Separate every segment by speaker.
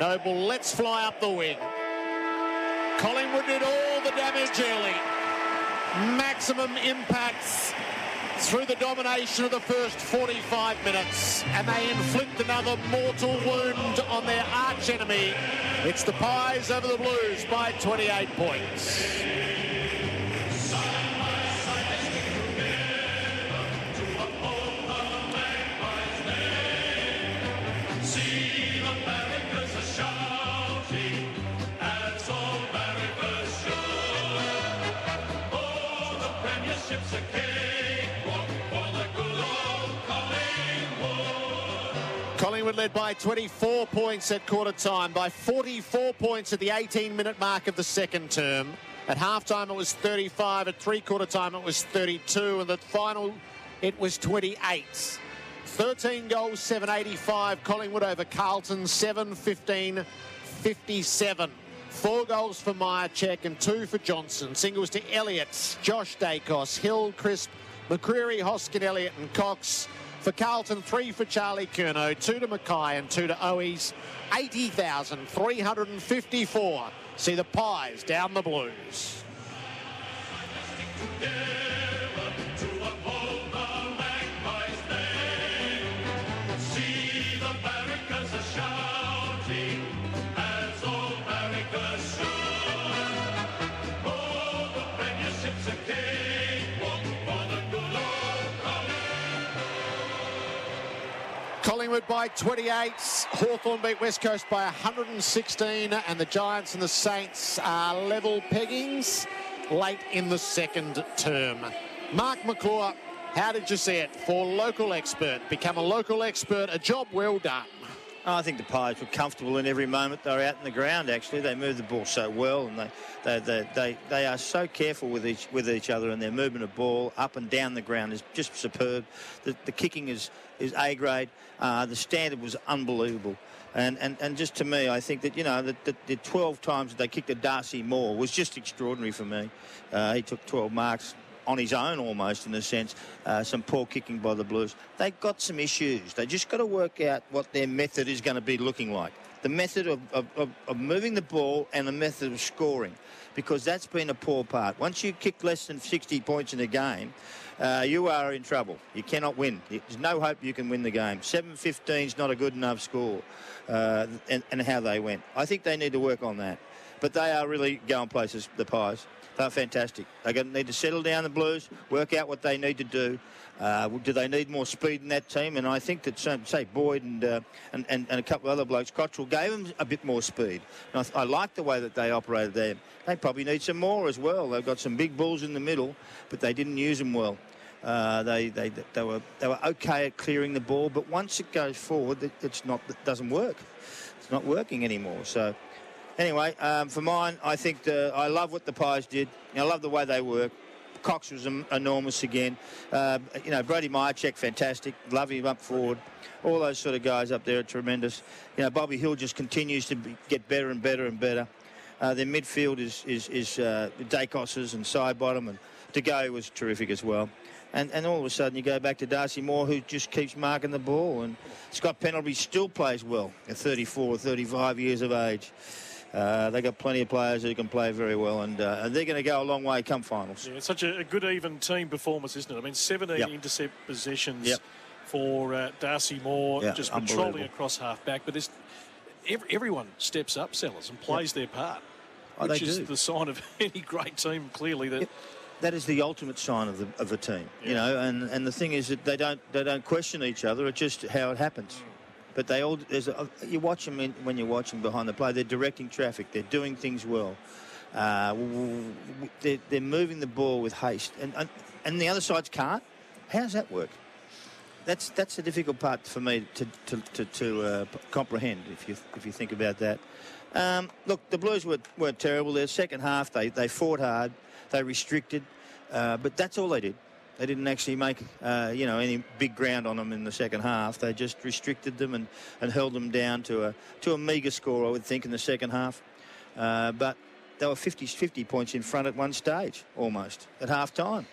Speaker 1: Noble lets fly up the wing. Collingwood did all the damage early. Maximum impacts through the domination of the first 45 minutes, and they inflict another mortal wound on their arch enemy. It's the Pies over the Blues by 28 points. Collingwood led by 24 points at quarter time, by 44 points at the 18 minute mark of the second term. At half time it was 35, at three quarter time it was 32, and the final it was 28. 13 goals, 785. Collingwood over Carlton, 7 15 57. Four goals for Mihocek and two for Johnson. Singles to Elliott, Josh Daicos, Hill, Crisp, McCreery, Hoskin, Elliott, and Cox. For Carlton, three for Charlie Curnow, two to McKay and two to Owies. 80,354. See the Pies down the Blues. Collingwood by 28. Hawthorn beat West Coast by 116. And the Giants and the Saints are level peggings late in the second term. Mark Maclure, how did you see it for local expert? Become a local expert, a job well done.
Speaker 2: I think the Pies were comfortable in every moment they were out in the ground. Actually, they moved the ball so well, and they they, they, they, they are so careful with each with each other, and their movement of ball up and down the ground is just superb. The, the kicking is is A grade. Uh, the standard was unbelievable. And, and, and just to me, I think that, you know, the, the, the 12 times that they kicked at Darcy Moore was just extraordinary for me. Uh, he took 12 marks on his own almost in a sense, uh, some poor kicking by the Blues. They've got some issues. They just got to work out what their method is going to be looking like. The method of, of, of, of moving the ball and the method of scoring, because that's been a poor part. Once you kick less than 60 points in a game, uh, you are in trouble. You cannot win. There's no hope you can win the game. 7-15 is not a good enough score, uh, and, and how they went. I think they need to work on that. But they are really going places, the Pies. They're fantastic. To need to settle down the Blues, work out what they need to do. Uh, do they need more speed in that team? And I think that, say, Boyd and, uh, and, and, and, a couple of other blokes, Cottrell gave them a bit more speed. I, I like the way that they operated there. They probably need some more as well. They've got some big bulls in the middle, but they didn't use them well. Uh, they, they, they, were, they were okay at clearing the ball, but once it goes forward, it, it's not, it doesn't work. It's not working anymore. So anyway, um, for mine, I think the, I love what the Pies did. I love the way they work. Cox was enormous again. Uh, you know, Brody Mihocek, fantastic. Love him up forward. All those sort of guys up there are tremendous. You know, Bobby Hill just continues to be, get better and better and better. Uh, their midfield is is, is uh, Daicos's and Sidebottom, and to go was terrific as well. And, and all of a sudden you go back to Darcy Moore, who just keeps marking the ball. And Scott Pendlebury still plays well at 34 or 35 years of age. Uh, they got plenty of players who can play very well, and, uh, and they're going to go a long way come finals.
Speaker 3: Yeah, it's such a, a, good even team performance, isn't it? I mean, 17 yep. intercept possessions yep. for uh, Darcy Moore, yep, just patrolling across half back. But every, everyone steps up, sellers, and plays their part,
Speaker 2: oh,
Speaker 3: which is
Speaker 2: do.
Speaker 3: the sign of any great team. Clearly, that
Speaker 2: that is the ultimate sign of the of a team, you know. And, and the thing is that they don't they don't question each other. It's just how it happens. Mm. But they all there's a, you watch them in, when you're watching behind the play. They're directing traffic. They're doing things well. Uh, they're, they're moving the ball with haste, and, and and the other sides can't. How does that work? that's that's a difficult part for me to to, to, to uh, comprehend if you if you think about that. Um, look, the Blues were, were terrible. Their second half, they, they fought hard, they restricted, uh, but that's all they did. They didn't actually make, uh, you know, any big ground on them in the second half. They just restricted them and, and held them down to a to a meagre score, I would think, in the second half. Uh, but they were 50, 50 points in front at one stage, almost, at half time.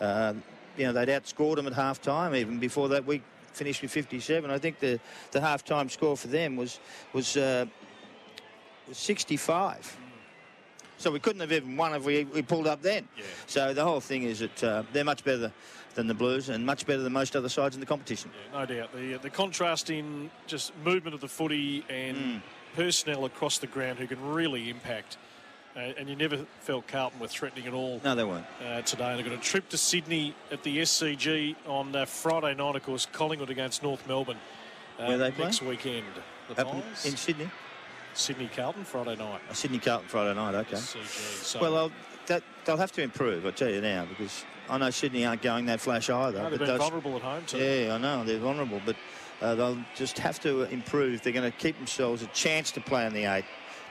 Speaker 2: Uh, you know, they'd outscored them at half time. Even before that, we finished with 57. I think the, the half time score for them was, was, uh, was 65. So we couldn't have even won if we, we pulled up then. Yeah. So the whole thing is that uh, they're much better than the Blues and much better than most other sides in the competition.
Speaker 3: Yeah, no doubt. The, the contrast in just movement of the footy and mm. personnel across the ground who can really impact. Uh, and you never felt Carlton were threatening at all.
Speaker 2: No, they weren't.
Speaker 3: Uh, today. They've got a trip to Sydney at the SCG on uh, Friday night, of course, Collingwood against North Melbourne.
Speaker 2: Uh, Where they
Speaker 3: Next weekend.
Speaker 2: The in Sydney?
Speaker 3: Sydney Carlton Friday night.
Speaker 2: Oh, Sydney Carlton Friday night. Okay.
Speaker 3: So
Speaker 2: well, I'll, that, they'll have to improve. I tell you now because I know Sydney aren't going that flash either.
Speaker 3: No, they've been vulnerable at home too.
Speaker 2: Yeah, I know they're vulnerable, but uh, they'll just have to improve. They're going to keep themselves a chance to play in the eight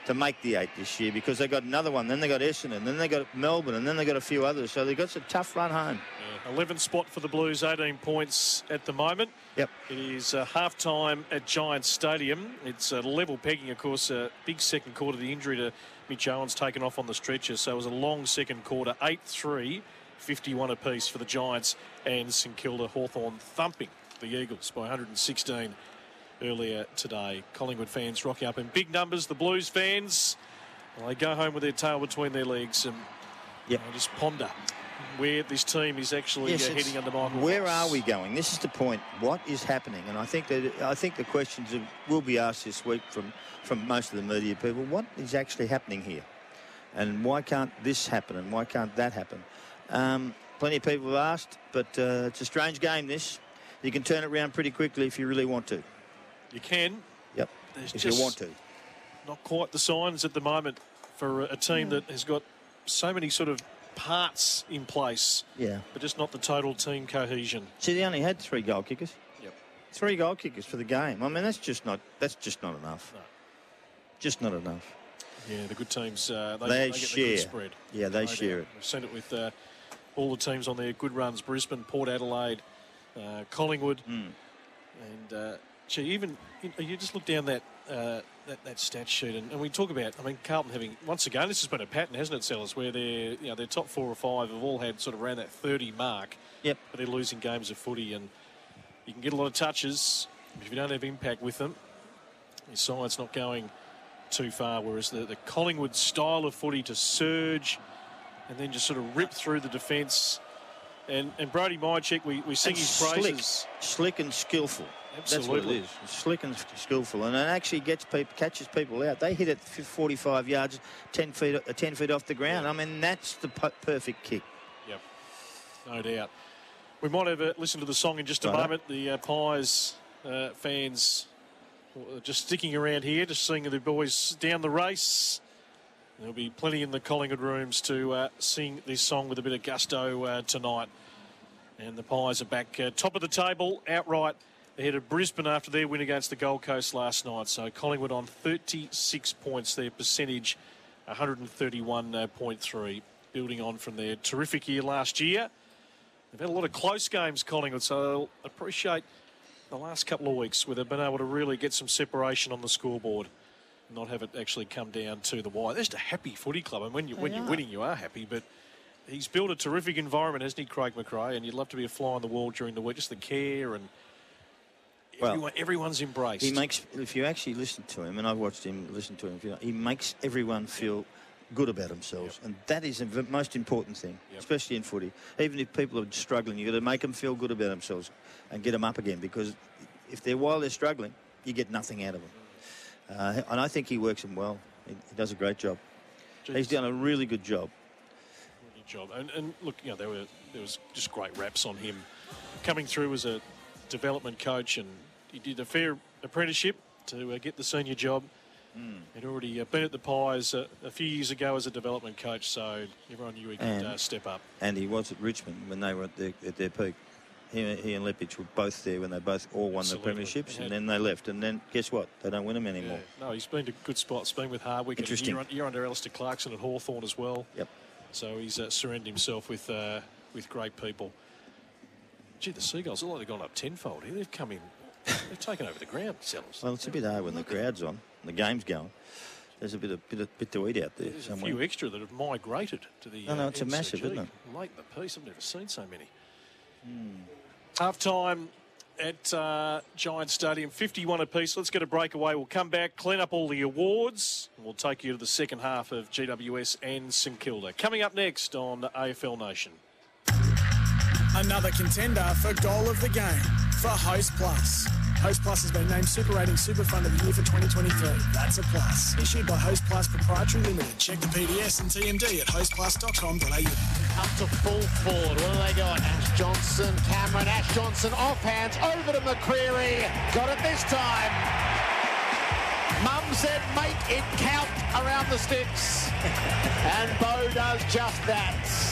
Speaker 2: to make the eight this year because they got another one. Then they got Essendon, then they got Melbourne, and then they got a few others. So they've got a tough run home.
Speaker 3: Yeah, 11th spot for the Blues, 18 points at the moment.
Speaker 2: Yep.
Speaker 3: It is uh, half time at Giants Stadium. It's uh, level pegging, of course. A big second quarter. The injury to Mitch Owens taken off on the stretcher, so it was a long second quarter. 8 3, 51 apiece for the Giants and St Kilda Hawthorn thumping the Eagles by 116 earlier today. Collingwood fans rocking up in big numbers. The Blues fans, well, they go home with their tail between their legs and yep. you know, just ponder where this team is actually yes, uh, heading under Michael.
Speaker 2: Where Voss. are we going? This is the point. What is happening? And I think that I think the questions will be asked this week from from most of the media people. What is actually happening here? And why can't this happen? And why can't that happen? Um, plenty of people have asked, but uh, it's a strange game. This you can turn it around pretty quickly if you really want to.
Speaker 3: You can.
Speaker 2: Yep. There's if you want to.
Speaker 3: Not quite the signs at the moment for a team that has got so many sort of parts in place.
Speaker 2: Yeah.
Speaker 3: But just not the total team cohesion.
Speaker 2: See, they only had three goal kickers.
Speaker 3: Yep.
Speaker 2: Three goal kickers for the game. I mean, that's just not that's just not enough.
Speaker 3: No.
Speaker 2: Just not enough.
Speaker 3: Yeah, the good teams uh, they,
Speaker 2: they,
Speaker 3: they
Speaker 2: share.
Speaker 3: The spread.
Speaker 2: Yeah, they no share doubt. it.
Speaker 3: We've seen it with uh, all the teams on their good runs: Brisbane, Port Adelaide, uh, Collingwood,
Speaker 2: mm.
Speaker 3: and uh, gee, even you just look down that uh, that, that stat sheet, and, and, we talk about. I mean, Carlton having once again, this has been a pattern, hasn't it, Sellers? Where their you know their top four or five have all had sort of around that thirty mark.
Speaker 2: Yep.
Speaker 3: But they're losing games of footy, and you can get a lot of touches. If you don't have impact with them, your side's not going too far. Whereas the, the Collingwood style of footy to surge and then just sort of rip through the defence. And, and Brody Mihocek, we, we sing and his praises.
Speaker 2: Slick, slick and skillful.
Speaker 3: Absolutely.
Speaker 2: That's what it is. It's slick and skillful, and it actually gets people, catches people out. They hit it 45 yards, 10 feet, uh, 10 feet off the ground. I mean, that's the perfect kick.
Speaker 3: Yep, no doubt. We might have a listen to the song in just a right moment. Up. The uh, Pies uh, fans just sticking around here, just seeing the boys down the race. There'll be plenty in the Collingwood rooms to uh, sing this song with a bit of gusto uh, tonight. And the Pies are back uh, top of the table outright ahead of Brisbane after their win against the Gold Coast last night. So Collingwood on 36 points, their percentage 131.3, building on from their terrific year last year. They've had a lot of close games, Collingwood, so I'll appreciate the last couple of weeks where they've been able to really get some separation on the scoreboard not have it actually come down to the wire. They're just a happy footy club, and when, you, when you're winning, you are happy, but he's built a terrific environment, hasn't he, Craig McRae? And you'd love to be a fly on the wall during the week, just the care and well, everyone, everyone's embraced.
Speaker 2: He makes, if you actually listen to him, and I've watched him listen to him, he makes everyone feel good about themselves, yep. and that is the most important thing, yep. especially in footy. Even if people are struggling, you've got to make them feel good about themselves and get them up again, because if they're while they're struggling, you get nothing out of them. Uh, and I think he works them well. He, he does a great job. Jeez. He's done a really good job.
Speaker 3: Really job. And, and look, you know, there were there was just great raps on him coming through as a development coach, and he did a fair apprenticeship to uh, get the senior job.
Speaker 2: Mm.
Speaker 3: He'd already uh, been at the Pies uh, a few years ago as a development coach, so everyone knew he could
Speaker 2: and,
Speaker 3: uh, step up.
Speaker 2: And he was at Richmond when they were at their, at their peak. he, he and Leppitsch were both there when they both all won Absolutely. the premierships, and then they left. And then guess what? They don't win them anymore.
Speaker 3: Yeah. No, he's been to good spots. Been with Hardwick.
Speaker 2: Interesting.
Speaker 3: You're, under Alastair Clarkson at Hawthorn as well.
Speaker 2: Yep.
Speaker 3: So he's uh, surrendered himself with uh, with great people. Gee, the Seagulls, look like they've gone up tenfold here. They've come in, they've taken over the ground, Sellers.
Speaker 2: Well, it's a bit hard when the crowd's on, and the game's going. There's a bit of bit, of, bit to eat out there.
Speaker 3: There's
Speaker 2: somewhere.
Speaker 3: a few extra that have migrated to the.
Speaker 2: No, no, it's
Speaker 3: uh,
Speaker 2: a massive, isn't it?
Speaker 3: Late in the piece, I've never seen so many. Hmm. Half time at uh, Giant Stadium, 51 apiece. Let's get a breakaway. We'll come back, clean up all the awards, and we'll take you to the second half of GWS and St Kilda. Coming up next on AFL Nation.
Speaker 4: Another contender for goal of the game for Host Plus. Host Plus has been named Super Rating Super Fund of the Year for 2023. That's a plus. Issued by Host Plus Proprietary Limited. Check the PDS and TMD at hostplus.com.au.
Speaker 1: Up to full forward. What do they got? Ash Johnson, Cameron, Ash Johnson off hands over to McCreery. Got it this time. Mum said make it count around the sticks. and Beau does just that.